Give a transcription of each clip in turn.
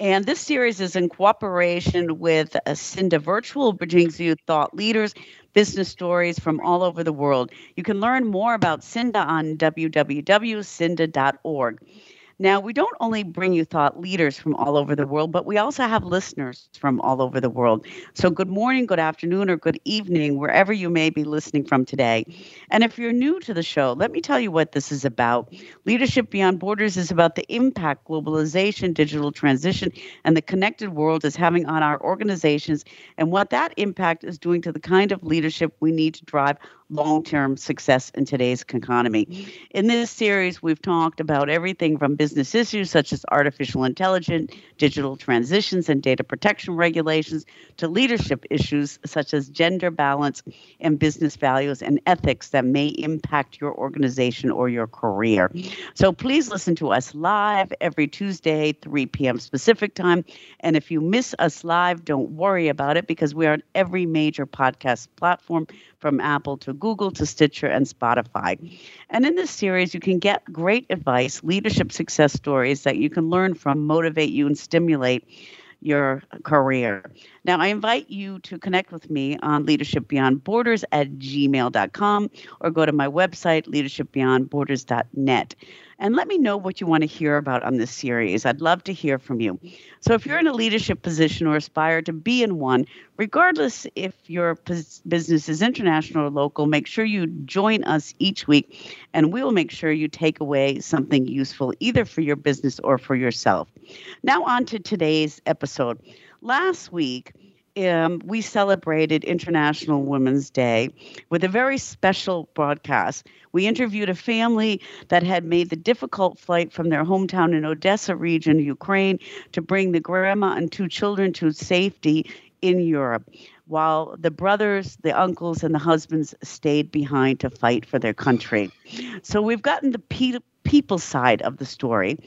And this series is in cooperation with Cinda Virtual, brings you thought leaders, business stories from all over the world. You can learn more about Cinda on www.cinda.org. Now, we don't only bring you thought leaders from all over the world, but we also have listeners from all over the world. So, good morning, good afternoon, or good evening, wherever you may be listening from today. And if you're new to the show, let me tell you what this is about. Leadership Beyond Borders is about the impact globalization, digital transition, and the connected world is having on our organizations and what that impact is doing to the kind of leadership we need to drive long term success in today's economy. In this series, we've talked about everything from business issues such as artificial intelligence, digital transitions, and data protection regulations to leadership issues such as gender balance and business values and ethics that may impact your organization or your career. So please listen to us live every Tuesday, 3 p.m. Pacific time. And if you miss us live, don't worry about it because we are on every major podcast platform from Apple to Google to Stitcher and Spotify. And in this series, you can get great advice, leadership success stories that you can learn from, motivate you, and stimulate your career. Now, I invite you to connect with me on Leadership Beyond Borders at gmail.com or go to my website, leadershipbeyondborders.net and let me know what you want to hear about on this series. I'd love to hear from you. So, if you're in a leadership position or aspire to be in one, regardless if your business is international or local, make sure you join us each week and we will make sure you take away something useful either for your business or for yourself. Now, on to today's episode. Last week, um, we celebrated International Women's Day with a very special broadcast. We interviewed a family that had made the difficult flight from their hometown in Odessa region, Ukraine, to bring the grandma and two children to safety in Europe, while the brothers, the uncles, and the husbands stayed behind to fight for their country. So we've gotten the pe- people side of the story.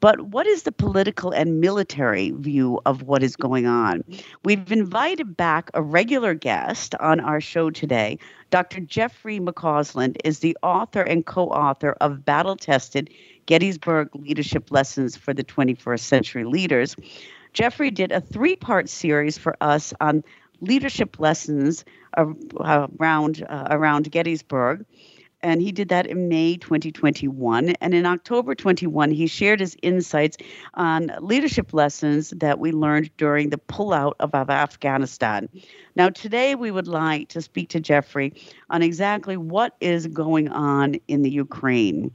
But what is the political and military view of what is going on? We've invited back a regular guest on our show today. Dr. Jeffrey McCausland is the author and co author of Battle Tested Gettysburg Leadership Lessons for the 21st Century Leaders. Jeffrey did a three part series for us on leadership lessons around, uh, around Gettysburg and he did that in May 2021. And in October 21, he shared his insights on leadership lessons that we learned during the pullout of Afghanistan. Now, today we would like to speak to Jeffrey on exactly what is going on in the Ukraine.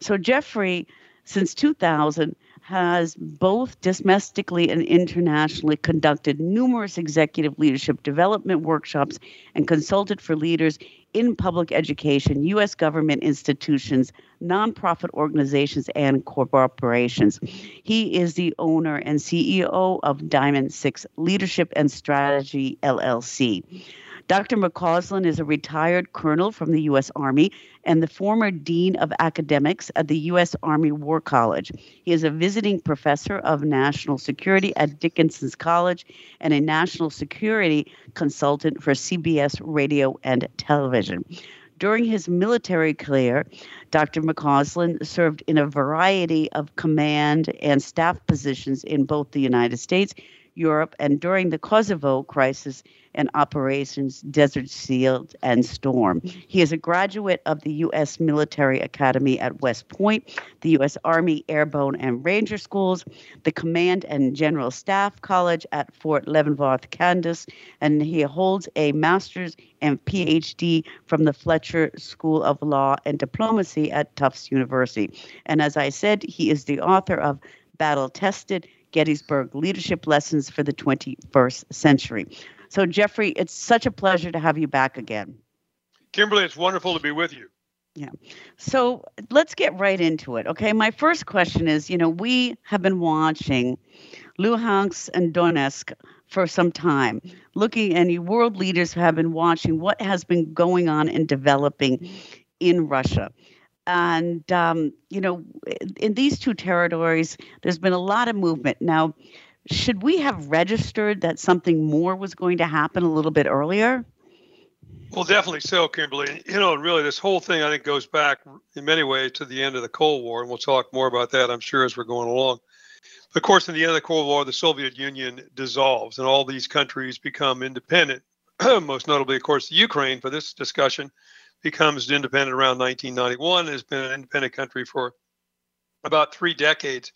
So, Jeffrey, since 2000, has both domestically and internationally conducted numerous executive leadership development workshops and consulted for leaders in public education, U.S. government institutions, nonprofit organizations, and corporations. He is the owner and CEO of Diamond Six Leadership and Strategy LLC. Dr. McCausland is a retired colonel from the U.S. Army and the former dean of academics at the U.S. Army War College. He is a visiting professor of national security at Dickinson's College and a national security consultant for CBS Radio and Television. During his military career, Dr. McCausland served in a variety of command and staff positions in both the United States, Europe, and during the Kosovo crisis, and Operations Desert Shield and Storm. He is a graduate of the U.S. Military Academy at West Point, the U.S. Army Airborne and Ranger Schools, the Command and General Staff College at Fort Leavenworth, Kansas, and he holds a master's and PhD from the Fletcher School of Law and Diplomacy at Tufts University. And as I said, he is the author of Battle Tested Gettysburg Leadership Lessons for the 21st Century. So, Jeffrey, it's such a pleasure to have you back again. Kimberly, it's wonderful to be with you. Yeah. So let's get right into it. Okay. My first question is you know, we have been watching Luhansk and Donetsk for some time, looking and world leaders have been watching what has been going on and developing in Russia. And, um, you know, in these two territories, there's been a lot of movement. Now, should we have registered that something more was going to happen a little bit earlier? Well, definitely so, Kimberly. You know, really, this whole thing I think goes back in many ways to the end of the Cold War, and we'll talk more about that, I'm sure, as we're going along. Of course, in the end of the Cold War, the Soviet Union dissolves, and all these countries become independent. Most notably, of course, the Ukraine, for this discussion, becomes independent around 1991. Has been an independent country for about three decades.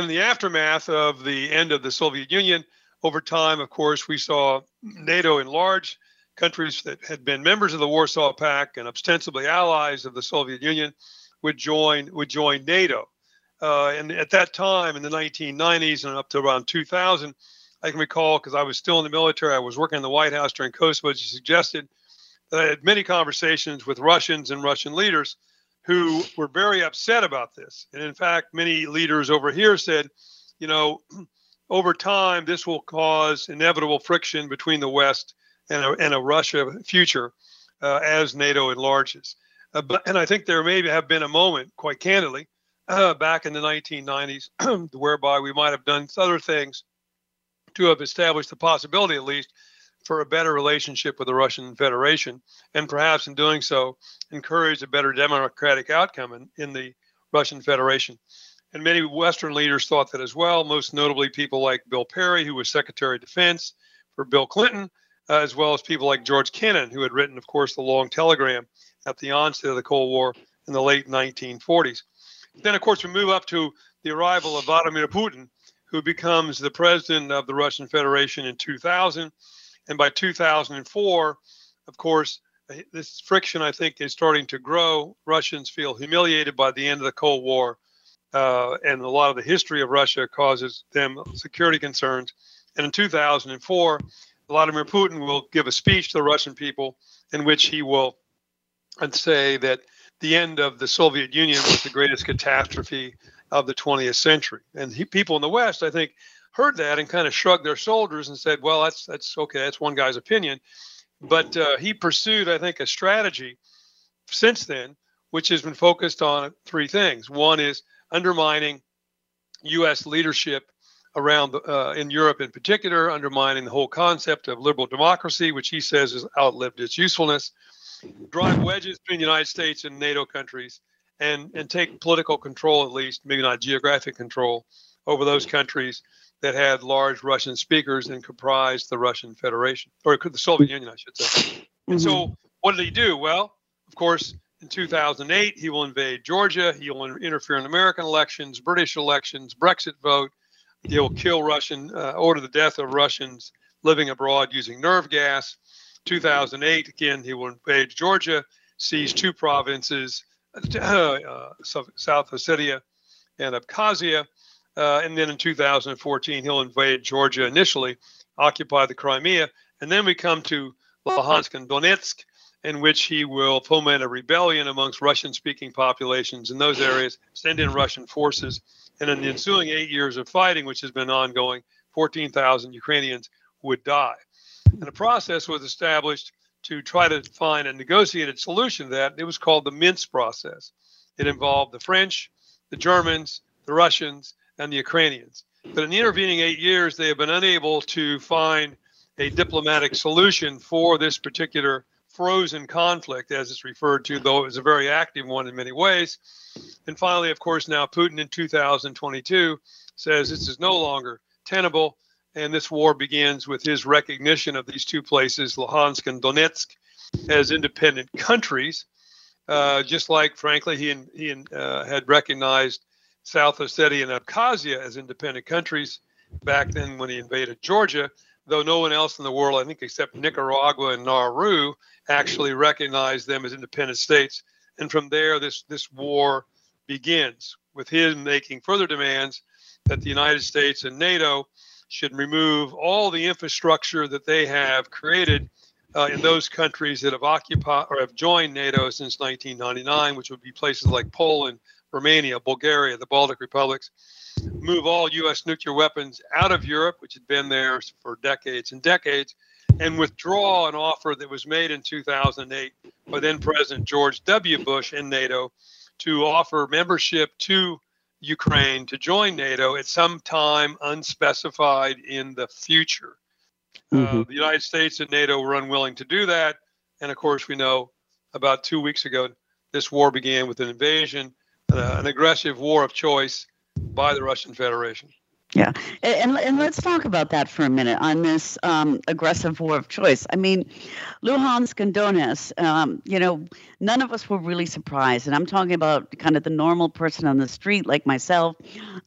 In the aftermath of the end of the Soviet Union, over time, of course, we saw NATO enlarge countries that had been members of the Warsaw Pact and ostensibly allies of the Soviet Union would join would join NATO. Uh, and at that time, in the 1990s and up to around 2000, I can recall because I was still in the military. I was working in the White House during Kosovo. As you suggested, that I had many conversations with Russians and Russian leaders who were very upset about this. And in fact, many leaders over here said, you know, over time, this will cause inevitable friction between the West and a, and a Russia future uh, as NATO enlarges. Uh, but, and I think there may have been a moment, quite candidly, uh, back in the 1990s, whereby we might have done other things to have established the possibility, at least, for a better relationship with the Russian Federation, and perhaps in doing so, encourage a better democratic outcome in, in the Russian Federation. And many Western leaders thought that as well, most notably people like Bill Perry, who was Secretary of Defense for Bill Clinton, uh, as well as people like George Kennan, who had written, of course, the long telegram at the onset of the Cold War in the late 1940s. Then, of course, we move up to the arrival of Vladimir Putin, who becomes the president of the Russian Federation in 2000. And by 2004, of course, this friction, I think, is starting to grow. Russians feel humiliated by the end of the Cold War. Uh, and a lot of the history of Russia causes them security concerns. And in 2004, Vladimir Putin will give a speech to the Russian people in which he will say that the end of the Soviet Union was the greatest catastrophe of the 20th century. And he, people in the West, I think, heard that and kind of shrugged their shoulders and said, "Well, that's that's okay. That's one guy's opinion." But uh, he pursued, I think, a strategy since then, which has been focused on three things. One is undermining U.S. leadership around uh, in Europe in particular, undermining the whole concept of liberal democracy, which he says has outlived its usefulness, drive wedges between the United States and NATO countries, and and take political control, at least maybe not geographic control, over those countries that had large Russian speakers and comprised the Russian Federation or the Soviet Union, I should say. Mm-hmm. And so, what did he do? Well, of course, in 2008, he will invade Georgia. He will interfere in American elections, British elections, Brexit vote, He'll kill Russian, uh, order the death of Russians living abroad using nerve gas. 2008, again, he will invade Georgia, seize two provinces, uh, uh South Ossetia and Abkhazia. Uh, and then in 2014, he'll invade Georgia initially, occupy the Crimea. And then we come to Luhansk and Donetsk, in which he will foment a rebellion amongst Russian speaking populations in those areas, send in Russian forces. And in the ensuing eight years of fighting, which has been ongoing, 14,000 Ukrainians would die. And a process was established to try to find a negotiated solution to that. It was called the Minsk process. It involved the French, the Germans, the Russians, and the Ukrainians. But in the intervening eight years, they have been unable to find a diplomatic solution for this particular frozen conflict, as it's referred to, though it was a very active one in many ways. And finally, of course, now Putin in 2022 says this is no longer tenable. And this war begins with his recognition of these two places, Luhansk and Donetsk, as independent countries. Uh, just like, frankly, he, he uh, had recognized South Ossetia and Abkhazia as independent countries back then when he invaded Georgia though no one else in the world, I think, except Nicaragua and Nauru, actually recognized them as independent states. And from there, this this war begins with him making further demands that the United States and NATO should remove all the infrastructure that they have created uh, in those countries that have occupied or have joined NATO since 1999, which would be places like Poland, Romania, Bulgaria, the Baltic republics, move all U.S. nuclear weapons out of Europe, which had been there for decades and decades, and withdraw an offer that was made in 2008 by then President George W. Bush in NATO to offer membership to Ukraine to join NATO at some time unspecified in the future. Uh, mm-hmm. Uh, the United States and NATO were unwilling to do that. And of course, we know about two weeks ago, this war began with an invasion, uh, an aggressive war of choice by the Russian Federation. Yeah, and and let's talk about that for a minute on this um, aggressive war of choice. I mean, Luhansk and Donetsk. Um, you know, none of us were really surprised, and I'm talking about kind of the normal person on the street like myself,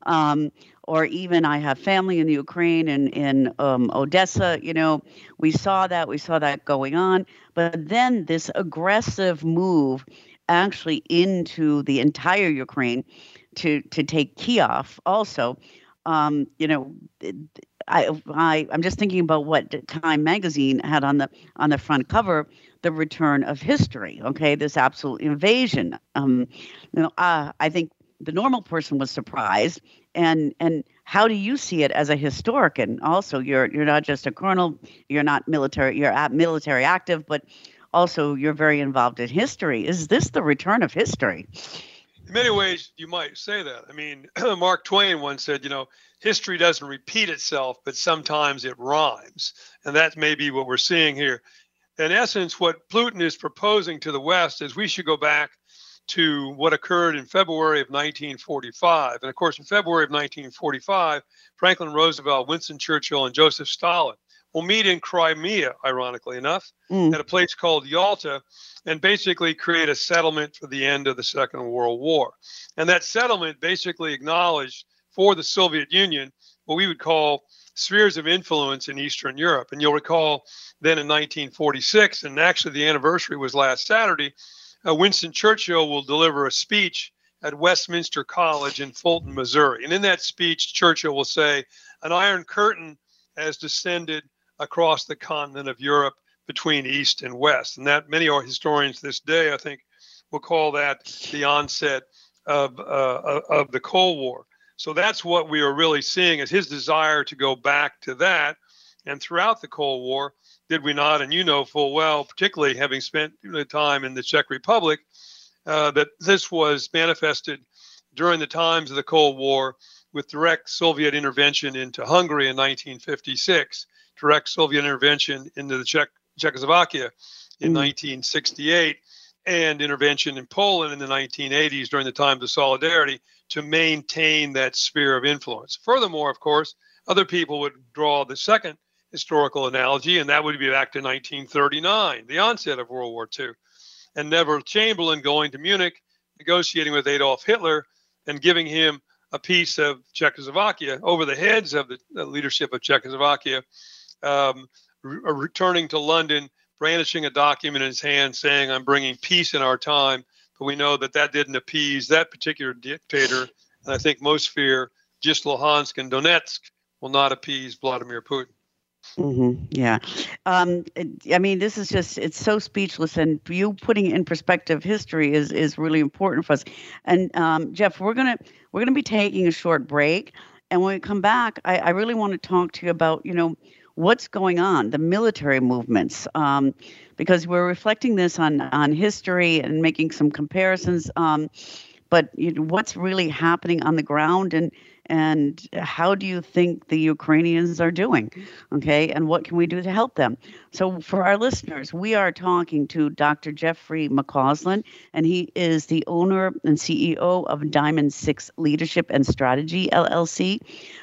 um, or even I have family in the Ukraine and in um, Odessa. You know, we saw that we saw that going on, but then this aggressive move actually into the entire Ukraine to to take Kiev also um, you know, I, I I'm just thinking about what Time magazine had on the on the front cover, the return of history. Okay, this absolute invasion. Um, you know, uh, I think the normal person was surprised, and and how do you see it as a historian? Also, you're you're not just a colonel, you're not military, you're at military active, but also you're very involved in history. Is this the return of history? in many ways, you might say that. I mean, Mark Twain once said, you know, history doesn't repeat itself, but sometimes it rhymes. And that may be what we're seeing here. In essence, what Putin is proposing to the West is we should go back to what occurred in February of 1945. And of course, in February of 1945, Franklin Roosevelt, Winston Churchill, and Joseph Stalin will meet in Crimea, ironically enough, mm. at a place called Yalta, and basically create a settlement for the end of the Second World War. And that settlement basically acknowledged for the Soviet Union what we would call spheres of influence in Eastern Europe. And you'll recall then in 1946, and actually the anniversary was last Saturday, uh, Winston Churchill will deliver a speech at Westminster College in Fulton, Missouri. And in that speech, Churchill will say, An iron curtain has descended across the continent of Europe between East and West. And that many historians this day, I think, will call that the onset of, uh, of the Cold War. So that's what we are really seeing is his desire to go back to that. And throughout the Cold War, did we not? And you know full well, particularly having spent time in the Czech Republic, uh, that this was manifested during the times of the Cold War with direct Soviet intervention into Hungary in 1956 direct Soviet intervention into the Czech, Czechoslovakia in mm. 1968 and intervention in Poland in the 1980s during the time of the Solidarity to maintain that sphere of influence. Furthermore, of course, other people would draw the second historical analogy, and that would be back to 1939, the onset of World War II, and Neville Chamberlain going to Munich, negotiating with Adolf Hitler, and giving him a piece of Czechoslovakia over the heads of the leadership of Czechoslovakia um, re- uh, returning to London, brandishing a document in his hand saying, I'm bringing peace in our time. But we know that that didn't appease that particular dictator. And I think most fear just Luhansk and Donetsk will not appease Vladimir Putin. Mm-hmm. Yeah. Um, I mean, this is just, it's so speechless. And you putting in perspective history is, is really important for us. And um, Jeff, we're going to, we're going to be taking a short break. And when we come back, I, I really want to talk to you about, you know, what's going on, the military movements, um, because we're reflecting this on on history and making some comparisons. Um, but you know, what's really happening on the ground and and how do you think the Ukrainians are doing? Okay, and what can we do to help them? So, for our listeners, we are talking to Dr. Jeffrey McCausland, and he is the owner and CEO of Diamond Six Leadership and Strategy LLC.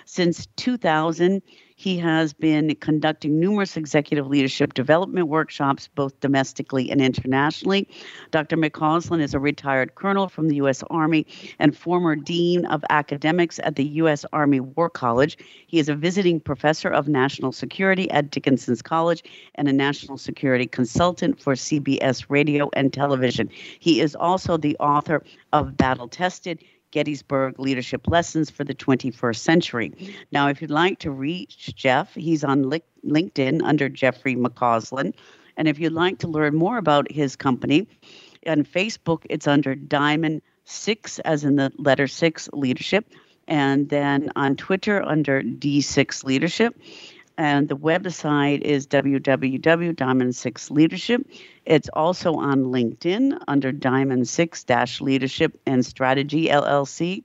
Since 2000, he has been conducting numerous executive leadership development workshops, both domestically and internationally. Dr. McCausland is a retired colonel from the U.S. Army and former dean of academics at the U.S. Army War College. He is a visiting professor of national security at Dickinson's College and a national security consultant for CBS Radio and Television. He is also the author of Battle Tested Gettysburg Leadership Lessons for the 21st Century. Now, if you'd like to reach Jeff, he's on LinkedIn under Jeffrey McCausland. And if you'd like to learn more about his company, on Facebook, it's under Diamond six, as in the letter six, leadership. And then on Twitter under D6 Leadership. And the website is www.diamond6 Leadership. It's also on LinkedIn under Diamond 6 Leadership and Strategy LLC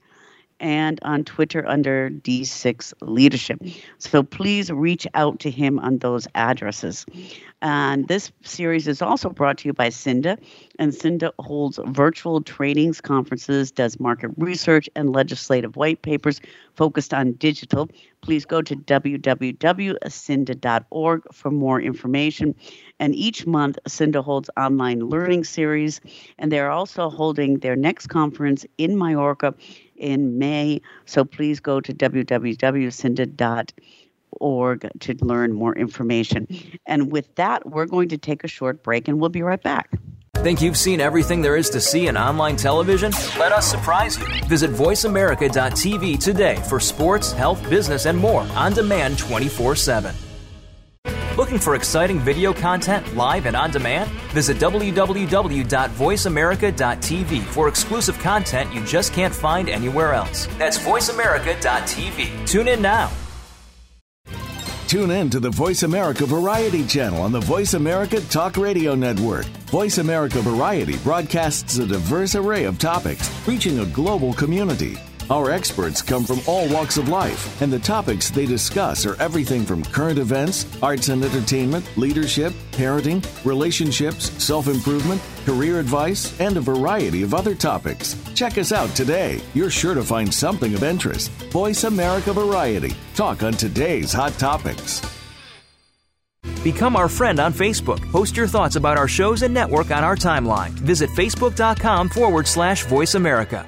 and on Twitter under D6 Leadership. So please reach out to him on those addresses. And this series is also brought to you by Cinda. And Cinda holds virtual trainings, conferences, does market research, and legislative white papers focused on digital. Please go to www.cinda.org for more information. And each month, Cinda holds online learning series. And they're also holding their next conference in Mallorca in May. So please go to www.cinda.org to learn more information. And with that, we're going to take a short break and we'll be right back. Think you've seen everything there is to see in online television? Let us surprise you. Visit VoiceAmerica.tv today for sports, health, business, and more on demand 24 7. Looking for exciting video content live and on demand? Visit www.voiceamerica.tv for exclusive content you just can't find anywhere else. That's voiceamerica.tv. Tune in now. Tune in to the Voice America Variety channel on the Voice America Talk Radio Network. Voice America Variety broadcasts a diverse array of topics, reaching a global community. Our experts come from all walks of life, and the topics they discuss are everything from current events, arts and entertainment, leadership, parenting, relationships, self improvement, career advice, and a variety of other topics. Check us out today. You're sure to find something of interest. Voice America Variety. Talk on today's hot topics. Become our friend on Facebook. Post your thoughts about our shows and network on our timeline. Visit facebook.com forward slash voice America.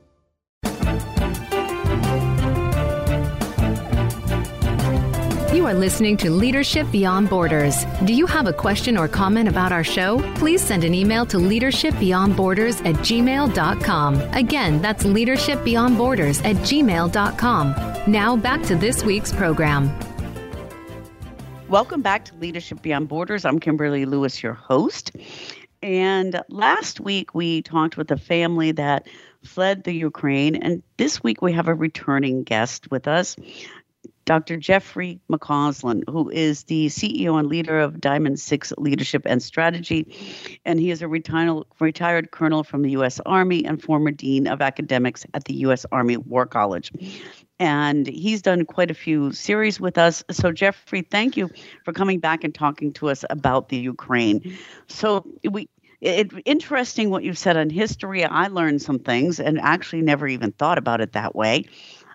You are listening to Leadership Beyond Borders. Do you have a question or comment about our show? Please send an email to leadershipbeyondborders at gmail.com. Again, that's leadershipbeyondborders at gmail.com. Now back to this week's program. Welcome back to Leadership Beyond Borders. I'm Kimberly Lewis, your host. And last week we talked with a family that fled the Ukraine. And this week we have a returning guest with us. Dr. Jeffrey McCausland, who is the CEO and leader of Diamond Six Leadership and Strategy. And he is a retired, retired colonel from the U.S. Army and former dean of academics at the U.S. Army War College. And he's done quite a few series with us. So, Jeffrey, thank you for coming back and talking to us about the Ukraine. So, we it, interesting what you said on history. I learned some things and actually never even thought about it that way.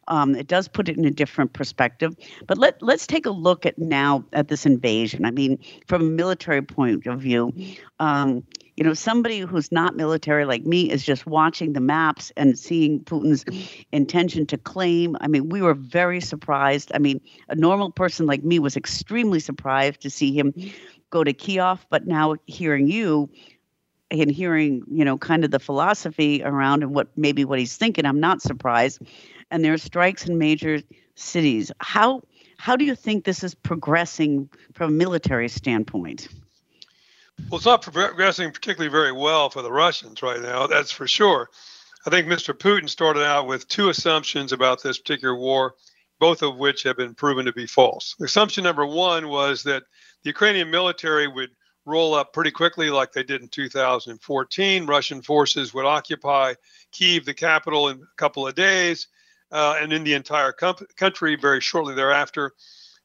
Um, it does put it in a different perspective. But let let's take a look at now at this invasion. I mean, from a military point of view, um, you know, somebody who's not military like me is just watching the maps and seeing Putin's intention to claim. I mean, we were very surprised. I mean, a normal person like me was extremely surprised to see him go to Kiev. But now hearing you and hearing, you know, kind of the philosophy around and what maybe what he's thinking, I'm not surprised and there are strikes in major cities. How how do you think this is progressing from a military standpoint? Well, it's not progressing particularly very well for the Russians right now. That's for sure. I think Mr. Putin started out with two assumptions about this particular war, both of which have been proven to be false. Assumption number one was that the Ukrainian military would roll up pretty quickly, like they did in 2014. Russian forces would occupy Kiev, the capital, in a couple of days, uh, and in the entire com- country very shortly thereafter.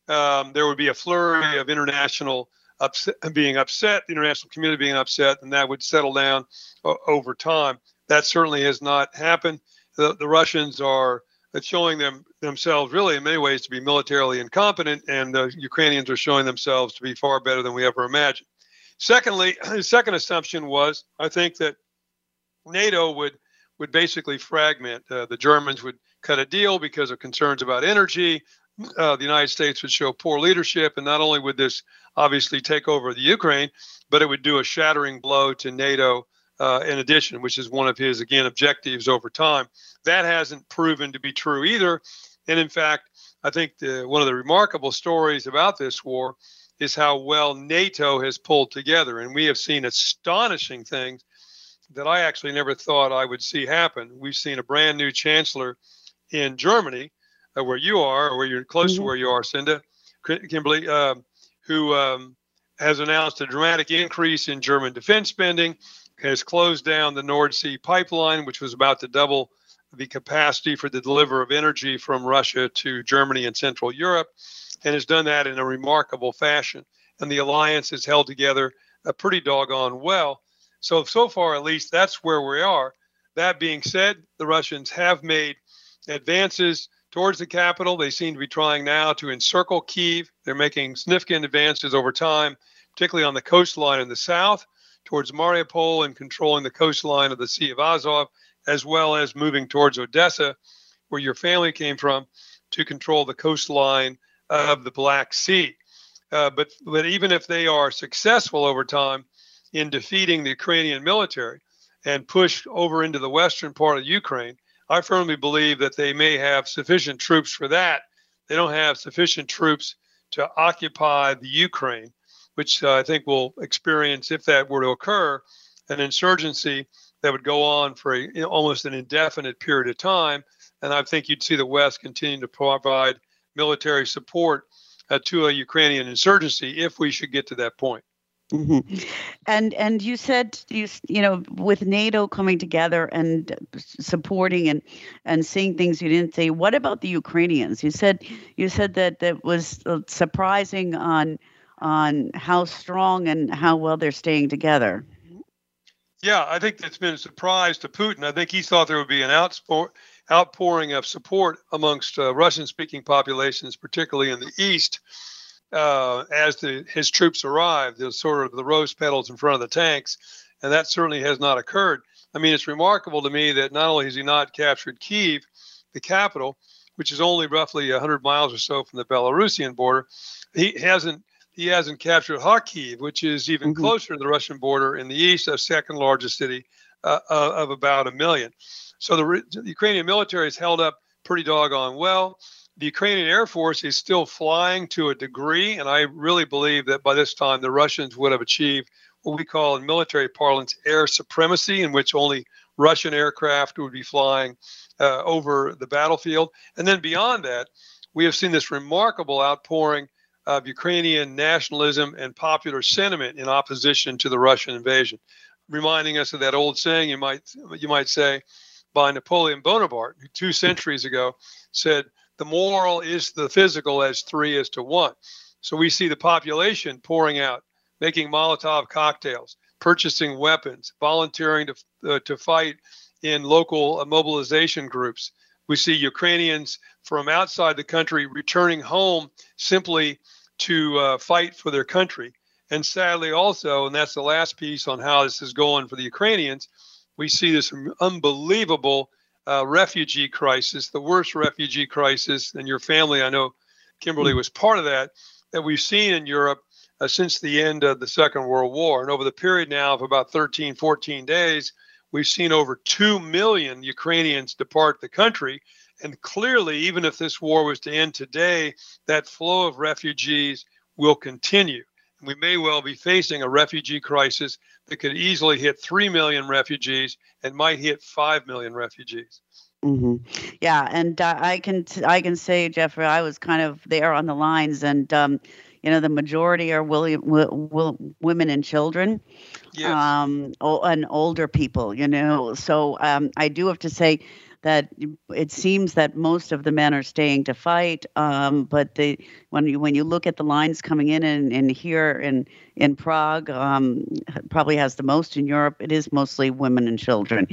Um, there would be a flurry of international upset, being upset, the international community being upset, and that would settle down uh, over time. That certainly has not happened. The, the Russians are showing them themselves really in many ways to be militarily incompetent, and the Ukrainians are showing themselves to be far better than we ever imagined. Secondly, the second assumption was I think that NATO would would basically fragment. Uh, the Germans would cut a deal because of concerns about energy. Uh, the United States would show poor leadership, and not only would this obviously take over the Ukraine, but it would do a shattering blow to NATO uh, in addition, which is one of his again objectives over time. That hasn't proven to be true either, and in fact, I think the, one of the remarkable stories about this war is how well NATO has pulled together. And we have seen astonishing things that I actually never thought I would see happen. We've seen a brand new chancellor in Germany, uh, where you are, or where you're close mm-hmm. to where you are, Cinda, Kimberly, uh, who um, has announced a dramatic increase in German defense spending, has closed down the Nord Sea pipeline, which was about to double the capacity for the deliver of energy from Russia to Germany and Central Europe and has done that in a remarkable fashion. And the alliance has held together a pretty doggone well. So, so far at least, that's where we are. That being said, the Russians have made advances towards the capital. They seem to be trying now to encircle Kiev. They're making significant advances over time, particularly on the coastline in the south, towards Mariupol and controlling the coastline of the Sea of Azov, as well as moving towards Odessa, where your family came from, to control the coastline of the Black Sea. Uh, but, but even if they are successful over time in defeating the Ukrainian military and push over into the western part of Ukraine, I firmly believe that they may have sufficient troops for that. They don't have sufficient troops to occupy the Ukraine, which uh, I think will experience, if that were to occur, an insurgency that would go on for a, almost an indefinite period of time. And I think you'd see the West continue to provide military support uh, to a Ukrainian insurgency if we should get to that point. Mm-hmm. And and you said you you know with NATO coming together and supporting and and seeing things you didn't say. What about the Ukrainians? You said you said that that was surprising on on how strong and how well they're staying together. Yeah, I think that's been a surprise to Putin. I think he thought there would be an outsport, outpouring of support amongst uh, Russian speaking populations, particularly in the East, uh, as the, his troops arrived. There's sort of the rose petals in front of the tanks, and that certainly has not occurred. I mean, it's remarkable to me that not only has he not captured Kiev, the capital, which is only roughly 100 miles or so from the Belarusian border, he hasn't he hasn't captured Kharkiv, which is even mm-hmm. closer to the Russian border in the east, a second largest city uh, uh of about a million. So the, the Ukrainian military has held up pretty doggone well. The Ukrainian Air Force is still flying to a degree, and I really believe that by this time the Russians would have achieved what we call in military parlance air supremacy, in which only Russian aircraft would be flying uh, over the battlefield. And then beyond that, we have seen this remarkable outpouring of Ukrainian nationalism and popular sentiment in opposition to the Russian invasion, reminding us of that old saying you might you might say, by Napoleon Bonaparte, who two centuries ago said, the moral is the physical as three is to one. So we see the population pouring out, making Molotov cocktails, purchasing weapons, volunteering to, uh, to fight in local uh, mobilization groups. We see Ukrainians from outside the country returning home simply to uh, fight for their country. And sadly, also, and that's the last piece on how this is going for the Ukrainians, we see this unbelievable uh, refugee crisis, the worst refugee crisis, and your family, I know Kimberly was part of that, that we've seen in Europe uh, since the end of the Second World War. And over the period now of about 13, 14 days, we've seen over 2 million Ukrainians depart the country. And clearly, even if this war was to end today, that flow of refugees will continue. We may well be facing a refugee crisis that could easily hit 3 million refugees and might hit 5 million refugees. Mm-hmm. Yeah, and uh, I can t- I can say, Jeffrey, I was kind of there on the lines, and um, you know the majority are will, will, women and children, yes. um, and older people. You know, so um, I do have to say that it seems that most of the men are staying to fight. Um, but the, when you when you look at the lines coming in and, and here in in Prague, um, probably has the most in Europe. It is mostly women and children.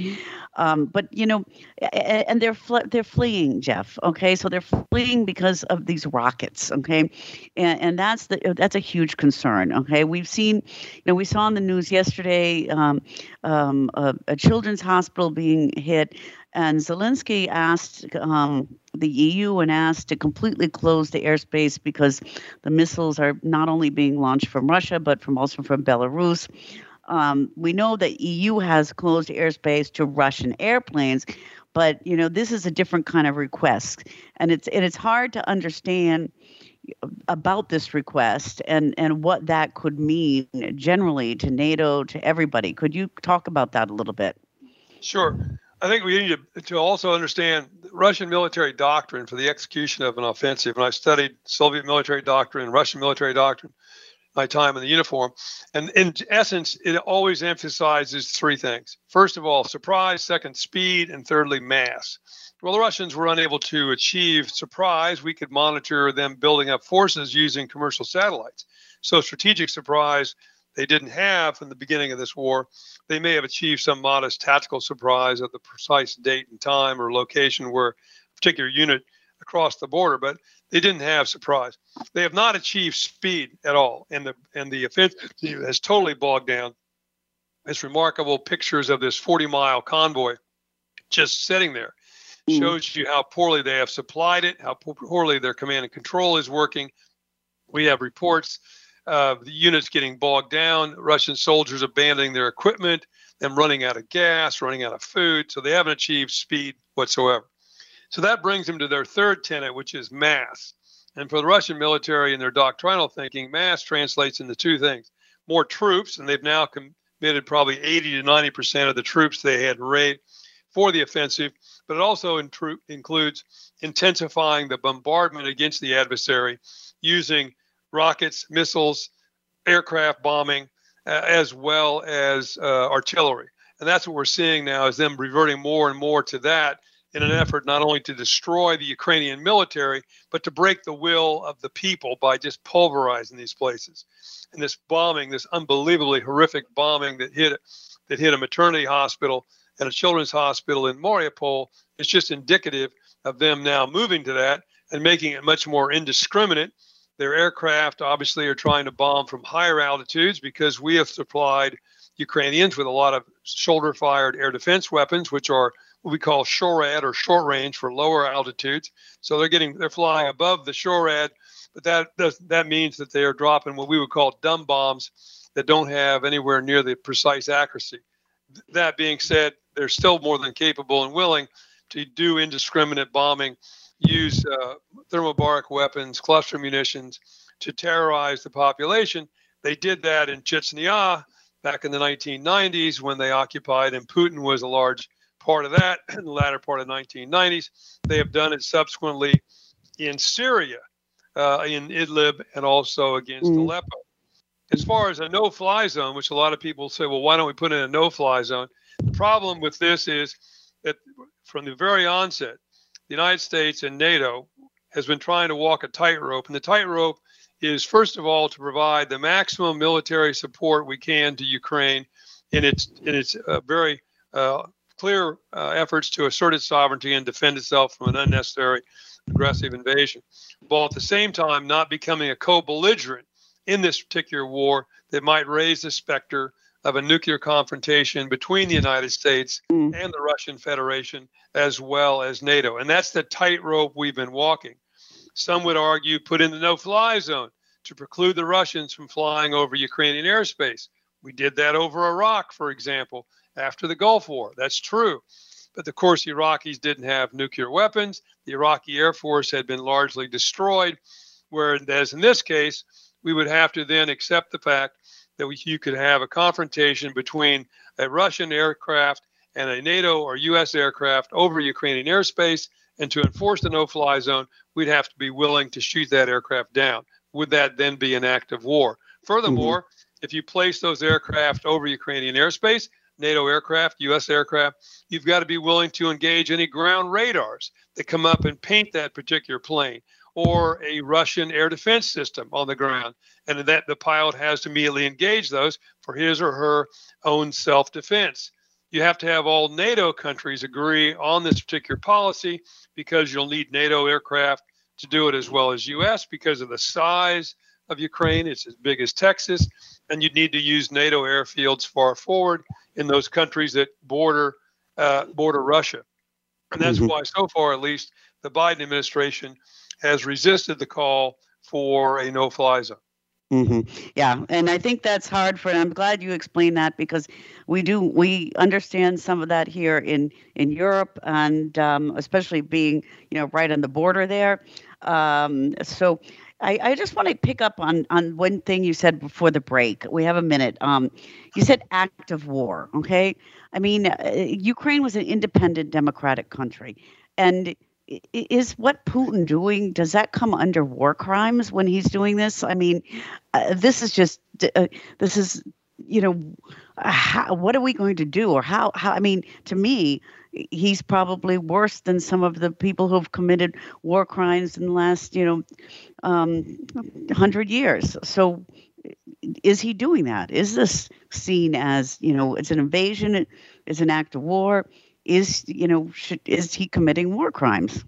Um, but you know, and they're fl- they're fleeing, Jeff. Okay, so they're fleeing because of these rockets. Okay, and, and that's the that's a huge concern. Okay, we've seen, you know, we saw in the news yesterday um, um, a, a children's hospital being hit. And Zelensky asked um, the EU and asked to completely close the airspace because the missiles are not only being launched from Russia but from also from Belarus. Um, we know that EU has closed airspace to Russian airplanes, but you know this is a different kind of request, and it's and it's hard to understand about this request and and what that could mean generally to NATO to everybody. Could you talk about that a little bit? Sure. I think we need to, to also understand Russian military doctrine for the execution of an offensive. And I studied Soviet military doctrine, Russian military doctrine, my time in the uniform. And in essence, it always emphasizes three things. First of all, surprise, second, speed, and thirdly, mass. Well, the Russians were unable to achieve surprise. We could monitor them building up forces using commercial satellites. So, strategic surprise they didn't have from the beginning of this war. They may have achieved some modest tactical surprise at the precise date and time or location where a particular unit across the border, but they didn't have surprise. They have not achieved speed at all, and the and the offensive has totally bogged down. It's remarkable pictures of this 40 mile convoy just sitting there mm. shows you how poorly they have supplied it, how poorly their command and control is working. We have reports uh, the units getting bogged down, Russian soldiers abandoning their equipment, them running out of gas, running out of food. So they haven't achieved speed whatsoever. So that brings them to their third tenet, which is mass. And for the Russian military and their doctrinal thinking, mass translates into two things more troops, and they've now committed probably 80 to 90% of the troops they had raised for the offensive, but it also includes intensifying the bombardment against the adversary using rockets, missiles, aircraft bombing, uh, as well as uh, artillery. And that's what we're seeing now is them reverting more and more to that in an effort not only to destroy the Ukrainian military, but to break the will of the people by just pulverizing these places. And this bombing, this unbelievably horrific bombing that hit that hit a maternity hospital and a children's hospital in Mariupol is just indicative of them now moving to that and making it much more indiscriminate their aircraft obviously are trying to bomb from higher altitudes because we have supplied Ukrainians with a lot of shoulder fired air defense weapons, which are what we call SHORAD or short range for lower altitudes. So they're getting they're flying above the SHORAD, but that does that means that they are dropping what we would call dumb bombs that don't have anywhere near the precise accuracy. That being said, they're still more than capable and willing to do indiscriminate bombing use uh, thermobaric weapons, cluster munitions to terrorize the population. They did that in Chechnya back in the 1990s when they occupied, and Putin was a large part of that in the latter part of the 1990s. They have done it subsequently in Syria, uh, in Idlib, and also against mm. Aleppo. As far as a no fly zone, which a lot of people say, well, why don't we put in a no fly zone? The problem with this is that from the very onset, the United States and NATO has been trying to walk a tightrope. And the tightrope is, first of all, to provide the maximum military support we can to Ukraine in its in its uh, very uh, clear uh, efforts to assert its sovereignty and defend itself from an unnecessary aggressive invasion, while at the same time not becoming a co-belligerent in this particular war that might raise the specter of a nuclear confrontation between the United States mm. and the Russian Federation, as well as NATO. And that's the tightrope we've been walking. Some would argue put in the no fly zone to preclude the Russians from flying over Ukrainian airspace. We did that over Iraq, for example, after the Gulf War. That's true. But of course, the Iraqis didn't have nuclear weapons. The Iraqi Air Force had been largely destroyed. Whereas in this case, we would have to then accept the fact that we, you could have a confrontation between a Russian aircraft and a NATO or U.S. aircraft over Ukrainian airspace. And to enforce the no fly zone, we'd have to be willing to shoot that aircraft down. Would that then be an act of war? Furthermore, mm-hmm. if you place those aircraft over Ukrainian airspace, NATO aircraft, U.S. aircraft, you've got to be willing to engage any ground radars that come up and paint that particular plane or a Russian air defense system on the ground. And that the pilot has to immediately engage those for his or her own self defense. You have to have all NATO countries agree on this particular policy because you'll need NATO aircraft to do it as well as US because of the size of Ukraine. It's as big as Texas. And you'd need to use NATO airfields far forward in those countries that border uh, border Russia. And that's mm-hmm. why, so far at least, the Biden administration has resisted the call for a no fly zone. Mm-hmm. Yeah, and I think that's hard for. And I'm glad you explained that because we do we understand some of that here in in Europe, and um, especially being you know right on the border there. Um, so I, I just want to pick up on on one thing you said before the break. We have a minute. Um, you said act of war. Okay, I mean uh, Ukraine was an independent democratic country, and is what Putin doing? Does that come under war crimes when he's doing this? I mean, uh, this is just uh, this is you know, how, what are we going to do, or how? How? I mean, to me, he's probably worse than some of the people who've committed war crimes in the last you know, um, hundred years. So, is he doing that? Is this seen as you know, it's an invasion? It's an act of war? Is you know should, is he committing war crimes?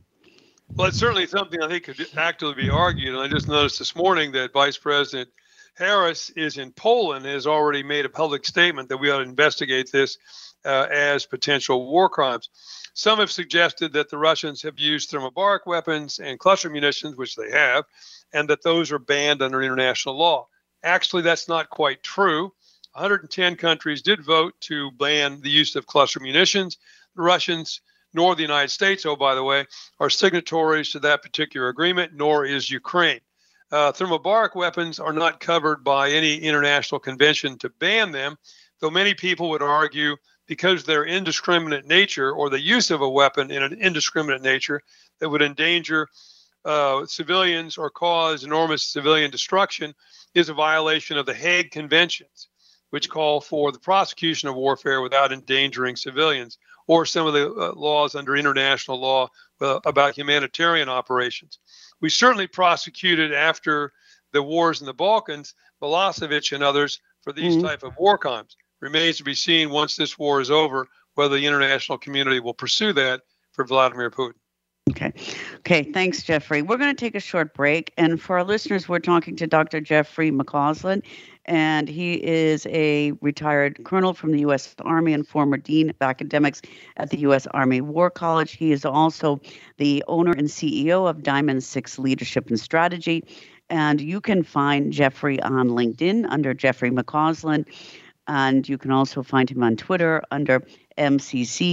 Well, it's certainly something I think could actively be argued. And I just noticed this morning that Vice President Harris is in Poland has already made a public statement that we ought to investigate this uh, as potential war crimes. Some have suggested that the Russians have used thermobaric weapons and cluster munitions, which they have, and that those are banned under international law. Actually, that's not quite true. 110 countries did vote to ban the use of cluster munitions the Russians nor the United States, oh, by the way, are signatories to that particular agreement, nor is Ukraine. Uh, thermobaric weapons are not covered by any international convention to ban them, though many people would argue because their indiscriminate nature or the use of a weapon in an indiscriminate nature that would endanger uh, civilians or cause enormous civilian destruction is a violation of the Hague Conventions, which call for the prosecution of warfare without endangering civilians or some of the uh, laws under international law uh, about humanitarian operations. We certainly prosecuted after the wars in the Balkans, Milosevic and others for these mm-hmm. type of war crimes. Remains to be seen once this war is over whether the international community will pursue that for Vladimir Putin. Okay. Okay. Thanks, Jeffrey. We're going to take a short break. And for our listeners, we're talking to Dr. Jeffrey McCausland, and he is a retired colonel from the U.S. Army and former dean of academics at the U.S. Army War College. He is also the owner and CEO of Diamond Six Leadership and Strategy. And you can find Jeffrey on LinkedIn under Jeffrey McCausland. And you can also find him on Twitter under MCCAUSLJ.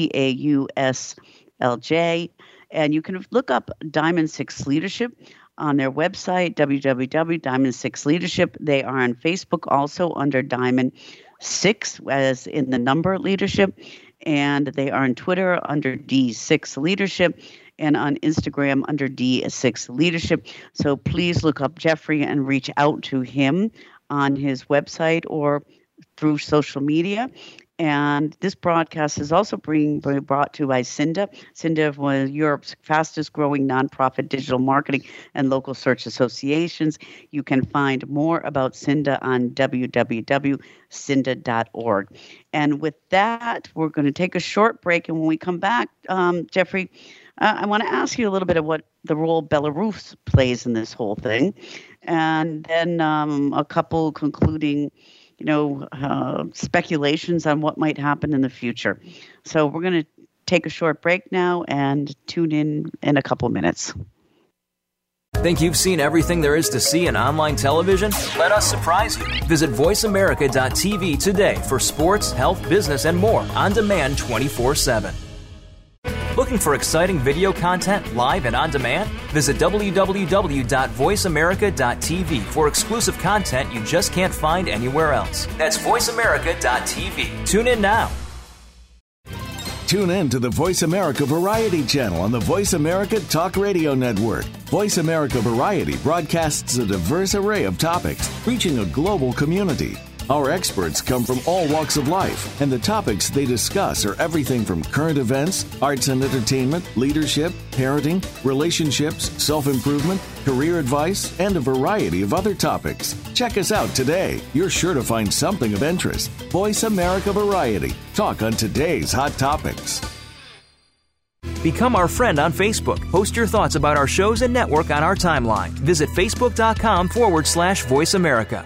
And you can look up Diamond Six Leadership on their website, www.diamond Six Leadership. They are on Facebook also under Diamond Six, as in the number leadership. And they are on Twitter under D6 Leadership and on Instagram under D6 Leadership. So please look up Jeffrey and reach out to him on his website or through social media. And this broadcast is also being brought to you by CINDA. CINDA of Europe's fastest growing nonprofit digital marketing and local search associations. You can find more about CINDA on www.cinda.org. And with that, we're going to take a short break. And when we come back, um, Jeffrey, uh, I want to ask you a little bit of what the role Belarus plays in this whole thing. And then um, a couple concluding you know, uh, speculations on what might happen in the future. So we're going to take a short break now and tune in in a couple minutes. Think you've seen everything there is to see in online television? Let us surprise you. Visit VoiceAmerica.tv today for sports, health, business, and more on demand 24 7. Looking for exciting video content live and on demand? Visit www.voiceamerica.tv for exclusive content you just can't find anywhere else. That's voiceamerica.tv. Tune in now. Tune in to the Voice America Variety channel on the Voice America Talk Radio Network. Voice America Variety broadcasts a diverse array of topics, reaching a global community. Our experts come from all walks of life, and the topics they discuss are everything from current events, arts and entertainment, leadership, parenting, relationships, self improvement, career advice, and a variety of other topics. Check us out today. You're sure to find something of interest. Voice America Variety. Talk on today's hot topics. Become our friend on Facebook. Post your thoughts about our shows and network on our timeline. Visit facebook.com forward slash voice America.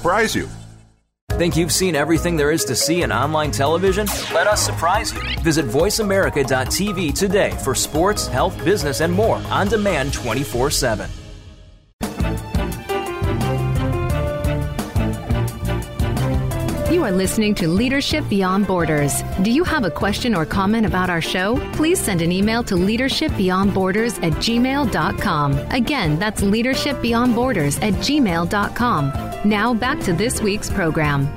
surprise you. Think you've seen everything there is to see in online television? Let us surprise you. Visit VoiceAmerica.tv today for sports, health, business, and more on demand 24 7. You are listening to Leadership Beyond Borders. Do you have a question or comment about our show? Please send an email to leadershipbeyondborders at gmail.com. Again, that's leadershipbeyondborders at gmail.com. Now back to this week's program.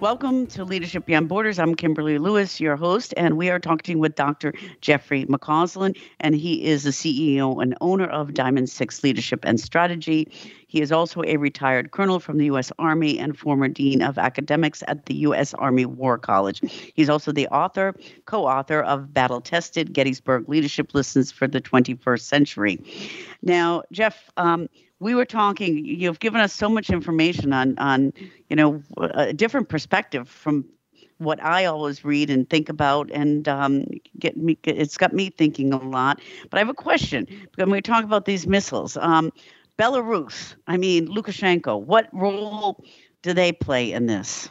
Welcome to Leadership Beyond Borders. I'm Kimberly Lewis, your host, and we are talking with Dr. Jeffrey McCausland, and he is the CEO and owner of Diamond Six Leadership and Strategy. He is also a retired colonel from the U.S. Army and former dean of academics at the U.S. Army War College. He's also the author, co author of Battle Tested Gettysburg Leadership Lessons for the 21st Century. Now, Jeff, um, we were talking you've given us so much information on on you know a different perspective from what I always read and think about, and um, get me. It's got me thinking a lot. But I have a question when we talk about these missiles. Um, Belarus, I mean Lukashenko. What role do they play in this?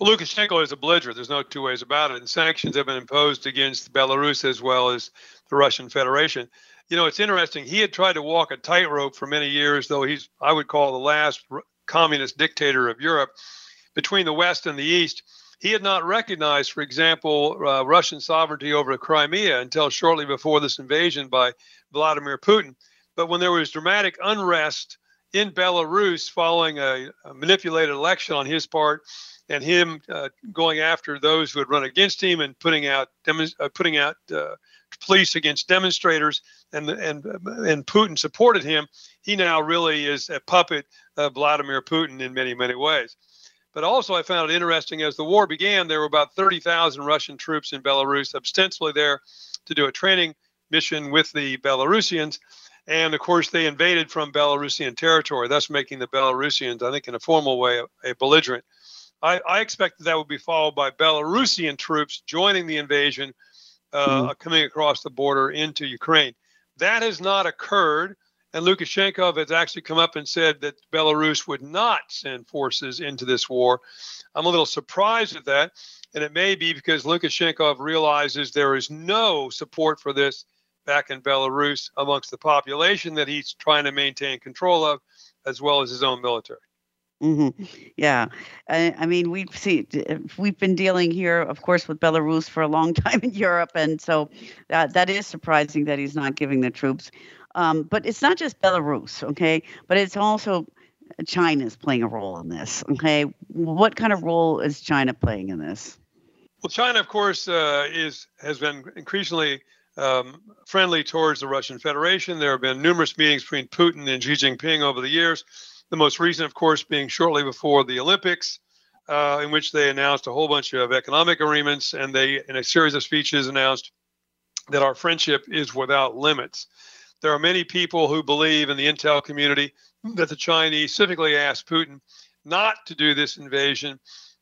Well, Lukashenko is a belligerent. There's no two ways about it. And sanctions have been imposed against Belarus as well as the Russian Federation you know, it's interesting. He had tried to walk a tightrope for many years, though he's, I would call, the last communist dictator of Europe between the West and the East. He had not recognized, for example, uh, Russian sovereignty over Crimea until shortly before this invasion by Vladimir Putin. But when there was dramatic unrest in Belarus following a, a manipulated election on his part, and him uh, going after those who had run against him and putting out uh, putting out uh, police against demonstrators, and and and Putin supported him. He now really is a puppet of Vladimir Putin in many many ways. But also, I found it interesting as the war began, there were about 30,000 Russian troops in Belarus, ostensibly there to do a training mission with the Belarusians. And of course, they invaded from Belarusian territory, thus making the Belarusians, I think, in a formal way, a, a belligerent. I, I expect that, that would be followed by Belarusian troops joining the invasion uh, mm. coming across the border into Ukraine. That has not occurred. And Lukashenko has actually come up and said that Belarus would not send forces into this war. I'm a little surprised at that. And it may be because Lukashenko realizes there is no support for this back in Belarus amongst the population that he's trying to maintain control of, as well as his own military. Mm-hmm. Yeah, I, I, mean we've seen we've been dealing here, of course, with Belarus for a long time in Europe, and so that that is surprising that he's not giving the troops. Um, but it's not just Belarus, okay? But it's also China's playing a role in this. Okay, what kind of role is China playing in this? Well, China, of course, uh, is has been increasingly um, friendly towards the Russian Federation. There have been numerous meetings between Putin and Xi Jinping over the years. The most recent, of course, being shortly before the Olympics, uh, in which they announced a whole bunch of economic agreements, and they, in a series of speeches, announced that our friendship is without limits. There are many people who believe in the intel community that the Chinese specifically asked Putin not to do this invasion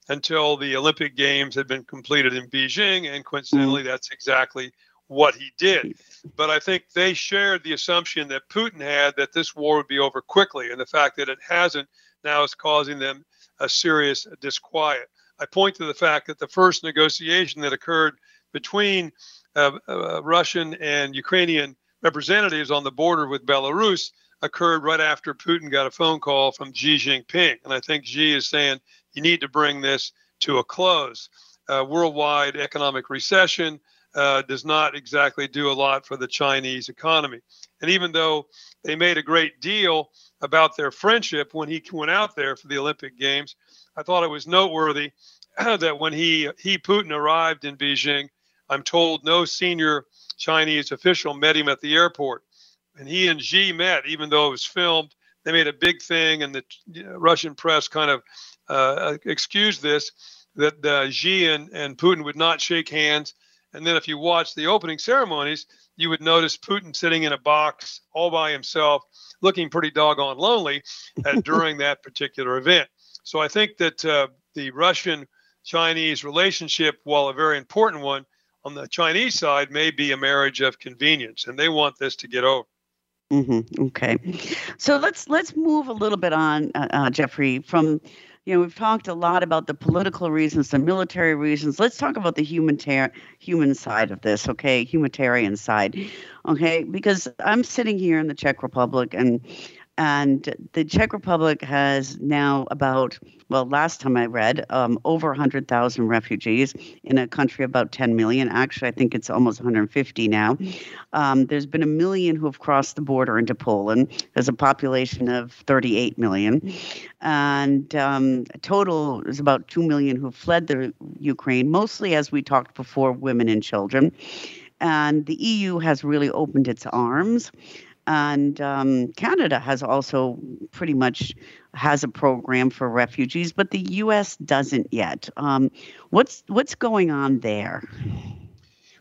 until the Olympic Games had been completed in Beijing. And coincidentally, that's exactly what he did. But I think they shared the assumption that Putin had that this war would be over quickly. And the fact that it hasn't now is causing them a serious disquiet. I point to the fact that the first negotiation that occurred between uh, uh, Russian and Ukrainian representatives on the border with Belarus occurred right after Putin got a phone call from Xi Jinping. And I think Xi is saying you need to bring this to a close. Uh, worldwide economic recession uh, does not exactly do a lot for the Chinese economy. And even though they made a great deal about their friendship when he went out there for the Olympic Games, I thought it was noteworthy that when he, he Putin arrived in Beijing, I'm told no senior Chinese official met him at the airport and he and Xi met, even though it was filmed. They made a big thing, and the Russian press kind of uh, excused this that uh, Xi and, and Putin would not shake hands. And then, if you watch the opening ceremonies, you would notice Putin sitting in a box all by himself, looking pretty doggone lonely uh, during that particular event. So I think that uh, the Russian Chinese relationship, while a very important one, on the Chinese side may be a marriage of convenience, and they want this to get over. Mm-hmm. Okay, so let's let's move a little bit on, uh, uh, Jeffrey. From you know, we've talked a lot about the political reasons, the military reasons. Let's talk about the humanitarian human side of this. Okay, humanitarian side. Okay, because I'm sitting here in the Czech Republic, and and the Czech Republic has now about, well, last time I read, um, over 100,000 refugees in a country of about 10 million. Actually, I think it's almost 150 now. Um, there's been a million who have crossed the border into Poland. There's a population of 38 million. And um, total is about 2 million who fled the Ukraine, mostly, as we talked before, women and children. And the EU has really opened its arms and um, Canada has also pretty much has a program for refugees, but the U.S. doesn't yet. Um, what's what's going on there?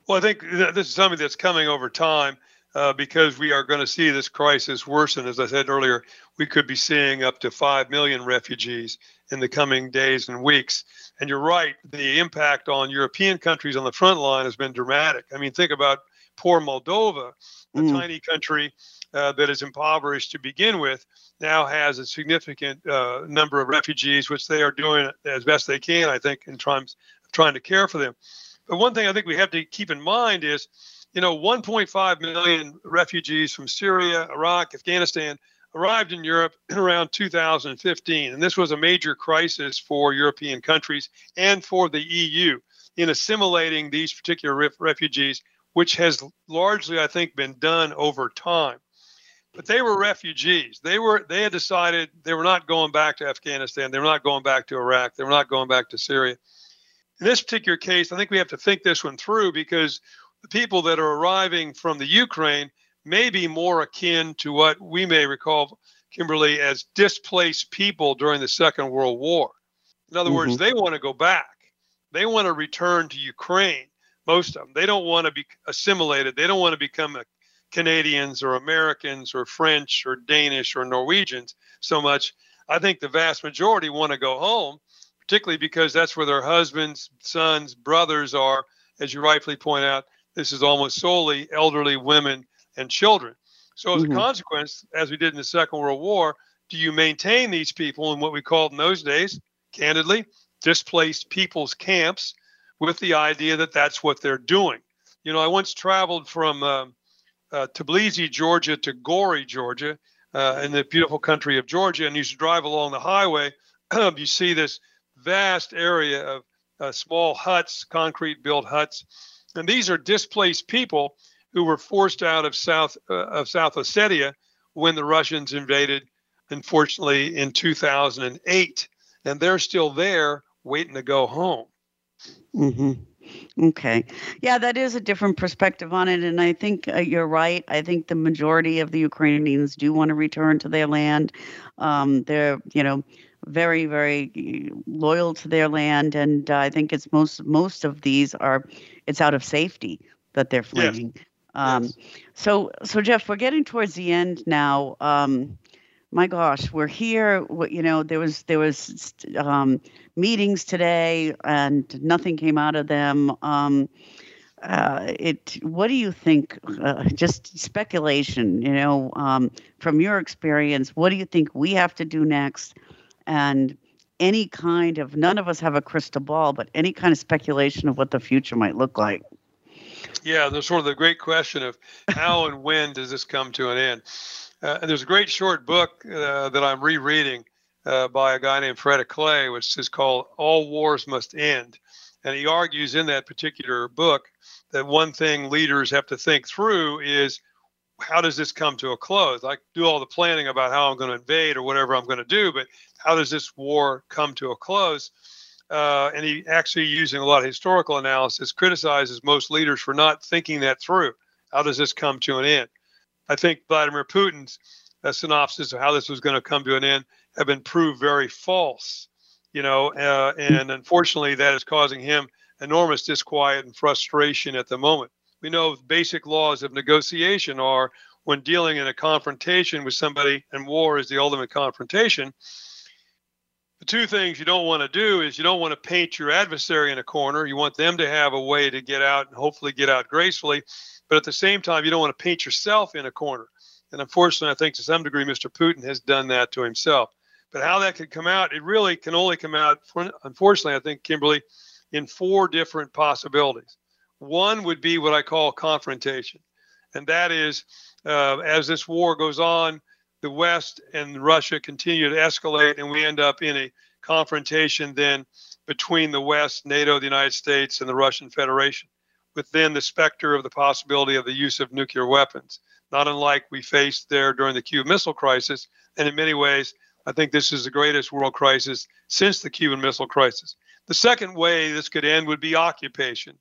Well, I think this is something that's coming over time uh, because we are going to see this crisis worsen. As I said earlier, we could be seeing up to five million refugees in the coming days and weeks. And you're right, the impact on European countries on the front line has been dramatic. I mean, think about poor Moldova, a mm. tiny country uh, that is impoverished to begin with now has a significant uh, number of refugees, which they are doing as best they can, I think, in terms of trying to care for them. But one thing I think we have to keep in mind is, you know, 1.5 million refugees from Syria, Iraq, Afghanistan arrived in Europe in around 2015. And this was a major crisis for European countries and for the EU in assimilating these particular ref- refugees, which has largely, I think, been done over time but they were refugees. They were they had decided they were not going back to Afghanistan. They were not going back to Iraq. They were not going back to Syria. In this particular case, I think we have to think this one through because the people that are arriving from the Ukraine may be more akin to what we may recall, Kimberly, as displaced people during the Second World War. In other mm-hmm. words, they want to go back. They want to return to Ukraine. Most of them. They don't want to be assimilated. They don't want to become a Canadians or Americans or French or Danish or Norwegians so much. I think the vast majority want to go home, particularly because that's where their husbands, sons, brothers are, as you rightfully point out, this is almost solely elderly women and children. So, as mm-hmm. a consequence, as we did in the Second World War, do you maintain these people in what we called in those days, candidly, displaced people's camps with the idea that that's what they're doing? You know, I once traveled from uh, uh, Tbilisi, Georgia to Gori, Georgia, uh, in the beautiful country of Georgia, and you should drive along the highway. you see this vast area of uh, small huts, concrete built huts, and these are displaced people who were forced out of South uh, of South Ossetia when the Russians invaded, unfortunately, in 2008, and they're still there waiting to go home. Mm-hmm. Okay. Yeah, that is a different perspective on it. And I think uh, you're right. I think the majority of the Ukrainians do want to return to their land. Um, they're, you know, very, very loyal to their land. And uh, I think it's most, most of these are, it's out of safety that they're fleeing. Yes. Um, yes. So, so Jeff, we're getting towards the end now. Um, my gosh, we're here. You know, there was there was um, meetings today, and nothing came out of them. Um, uh, it. What do you think? Uh, just speculation. You know, um, from your experience, what do you think we have to do next? And any kind of none of us have a crystal ball, but any kind of speculation of what the future might look like. Yeah, there's sort of the great question of how and when does this come to an end? Uh, and there's a great short book uh, that I'm rereading uh, by a guy named Fred Iklé, which is called All Wars Must End. And he argues in that particular book that one thing leaders have to think through is how does this come to a close? I do all the planning about how I'm going to invade or whatever I'm going to do, but how does this war come to a close? Uh, and he actually, using a lot of historical analysis, criticizes most leaders for not thinking that through. How does this come to an end? I think Vladimir Putin's uh, synopsis of how this was going to come to an end have been proved very false. You know, uh, and unfortunately, that is causing him enormous disquiet and frustration at the moment. We know basic laws of negotiation are when dealing in a confrontation with somebody, and war is the ultimate confrontation. The two things you don't want to do is you don't want to paint your adversary in a corner. You want them to have a way to get out and hopefully get out gracefully. But at the same time, you don't want to paint yourself in a corner. And unfortunately, I think to some degree, Mr. Putin has done that to himself. But how that could come out, it really can only come out, unfortunately, I think, Kimberly, in four different possibilities. One would be what I call confrontation. And that is, uh, as this war goes on, the West and Russia continue to escalate, and we end up in a confrontation then between the West, NATO, the United States, and the Russian Federation within the specter of the possibility of the use of nuclear weapons, not unlike we faced there during the Cuban Missile Crisis. And in many ways, I think this is the greatest world crisis since the Cuban Missile Crisis. The second way this could end would be occupation,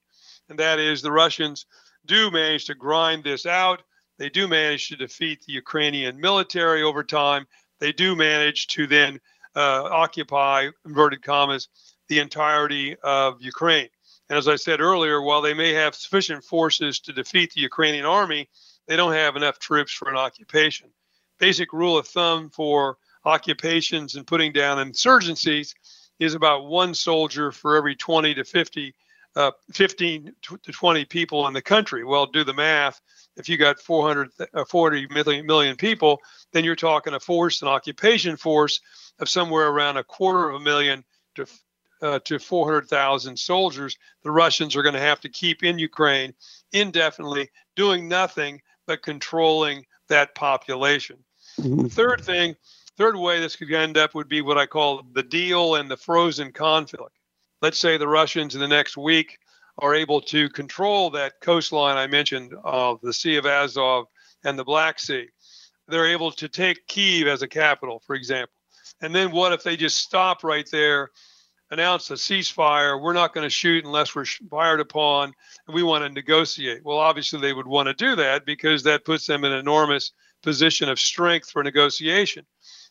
and that is the Russians do manage to grind this out. They do manage to defeat the Ukrainian military over time. They do manage to then uh, occupy, inverted commas, the entirety of Ukraine. And as I said earlier, while they may have sufficient forces to defeat the Ukrainian army, they don't have enough troops for an occupation. Basic rule of thumb for occupations and putting down insurgencies is about one soldier for every 20 to 50, uh, 15 to 20 people in the country. Well, do the math. If you got 440 uh, million, million people, then you're talking a force, an occupation force of somewhere around a quarter of a million to uh, to 400,000 soldiers the Russians are going to have to keep in Ukraine indefinitely, doing nothing but controlling that population. Mm-hmm. The third thing, third way this could end up would be what I call the deal and the frozen conflict. Let's say the Russians in the next week are able to control that coastline I mentioned of the Sea of Azov and the Black Sea. They're able to take Kiev as a capital, for example. And then what if they just stop right there announce a ceasefire. We're not going to shoot unless we're fired upon, and we want to negotiate. Well, obviously, they would want to do that because that puts them in an enormous position of strength for negotiation.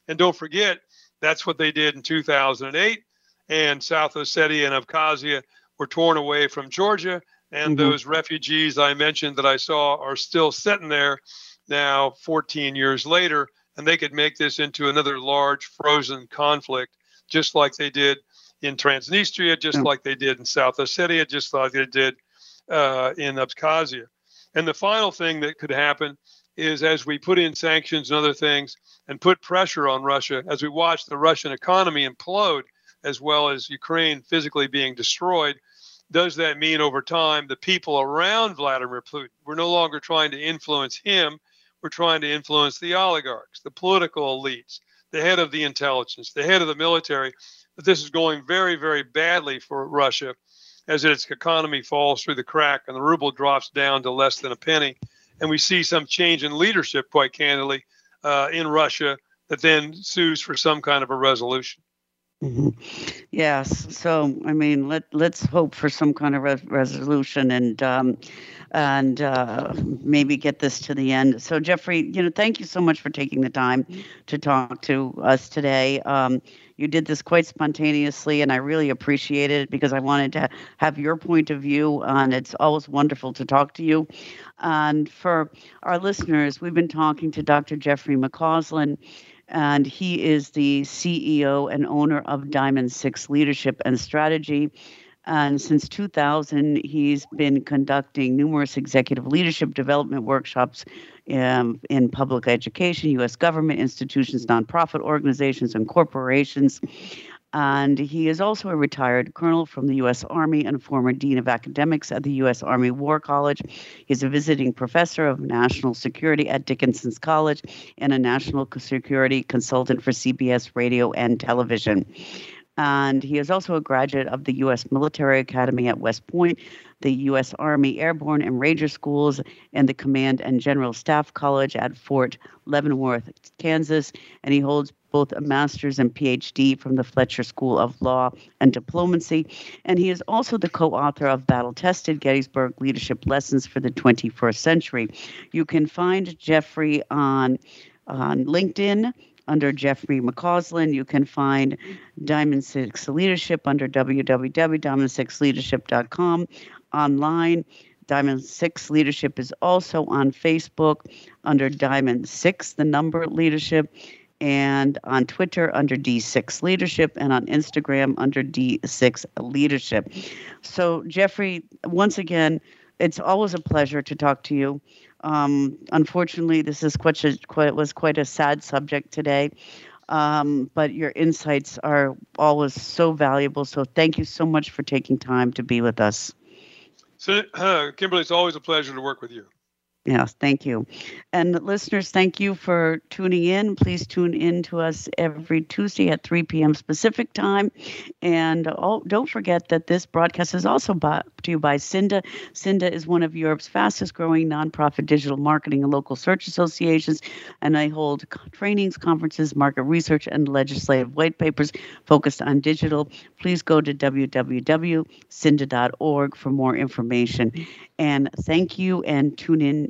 And don't forget, that's what they did in 2008. And South Ossetia and Abkhazia were torn away from Georgia. And mm-hmm. those refugees I mentioned that I saw are still sitting there now 14 years later. And they could make this into another large frozen conflict, just like they did in Transnistria, just like they did in South Ossetia, just like they did uh, in Abkhazia. And the final thing that could happen is as we put in sanctions and other things and put pressure on Russia, as we watch the Russian economy implode, as well as Ukraine physically being destroyed, does that mean over time the people around Vladimir Putin, we're no longer trying to influence him, we're trying to influence the oligarchs, the political elites, the head of the intelligence, the head of the military, that this is going very, very badly for Russia as its economy falls through the crack and the ruble drops down to less than a penny. And we see some change in leadership, quite candidly, uh, in Russia that then sues for some kind of a resolution. Mm-hmm. Yes. So, I mean, let let's hope for some kind of re- resolution and um, and uh, maybe get this to the end. So, Jeffrey, you know, thank you so much for taking the time to talk to us today. Um, you did this quite spontaneously, and I really appreciate it because I wanted to have your point of view, and it's always wonderful to talk to you. And for our listeners, we've been talking to Dr. Jeffrey McCausland and he is the CEO and owner of Diamond Six Leadership and Strategy. And since 2000, he's been conducting numerous executive leadership development workshops um, in public education, U.S. government institutions, nonprofit organizations, and corporations. And he is also a retired colonel from the U.S. Army and former dean of academics at the U.S. Army War College. He's a visiting professor of national security at Dickinson's College and a national security consultant for CBS radio and television. And he is also a graduate of the U.S. Military Academy at West Point, the U.S. Army Airborne and Ranger Schools, and the Command and General Staff College at Fort Leavenworth, Kansas. And he holds both a master's and PhD from the Fletcher School of Law and Diplomacy. And he is also the co author of Battle Tested Gettysburg Leadership Lessons for the 21st Century. You can find Jeffrey on, on LinkedIn under Jeffrey McCausland. You can find Diamond Six Leadership under www.diamond6leadership.com online. Diamond Six Leadership is also on Facebook under Diamond Six, the number leadership, and on Twitter under D6 Leadership, and on Instagram under D6 Leadership. So, Jeffrey, once again, it's always a pleasure to talk to you. Um, unfortunately, this is quite, a, quite was quite a sad subject today. Um, but your insights are always so valuable. So thank you so much for taking time to be with us. So, uh, Kimberly, it's always a pleasure to work with you. Yes, thank you. And listeners, thank you for tuning in. Please tune in to us every Tuesday at 3 p.m. Pacific time. And oh, don't forget that this broadcast is also brought to you by Cinda. Cinda is one of Europe's fastest growing nonprofit digital marketing and local search associations. And I hold trainings, conferences, market research, and legislative white papers focused on digital. Please go to www.cinda.org for more information. And thank you and tune in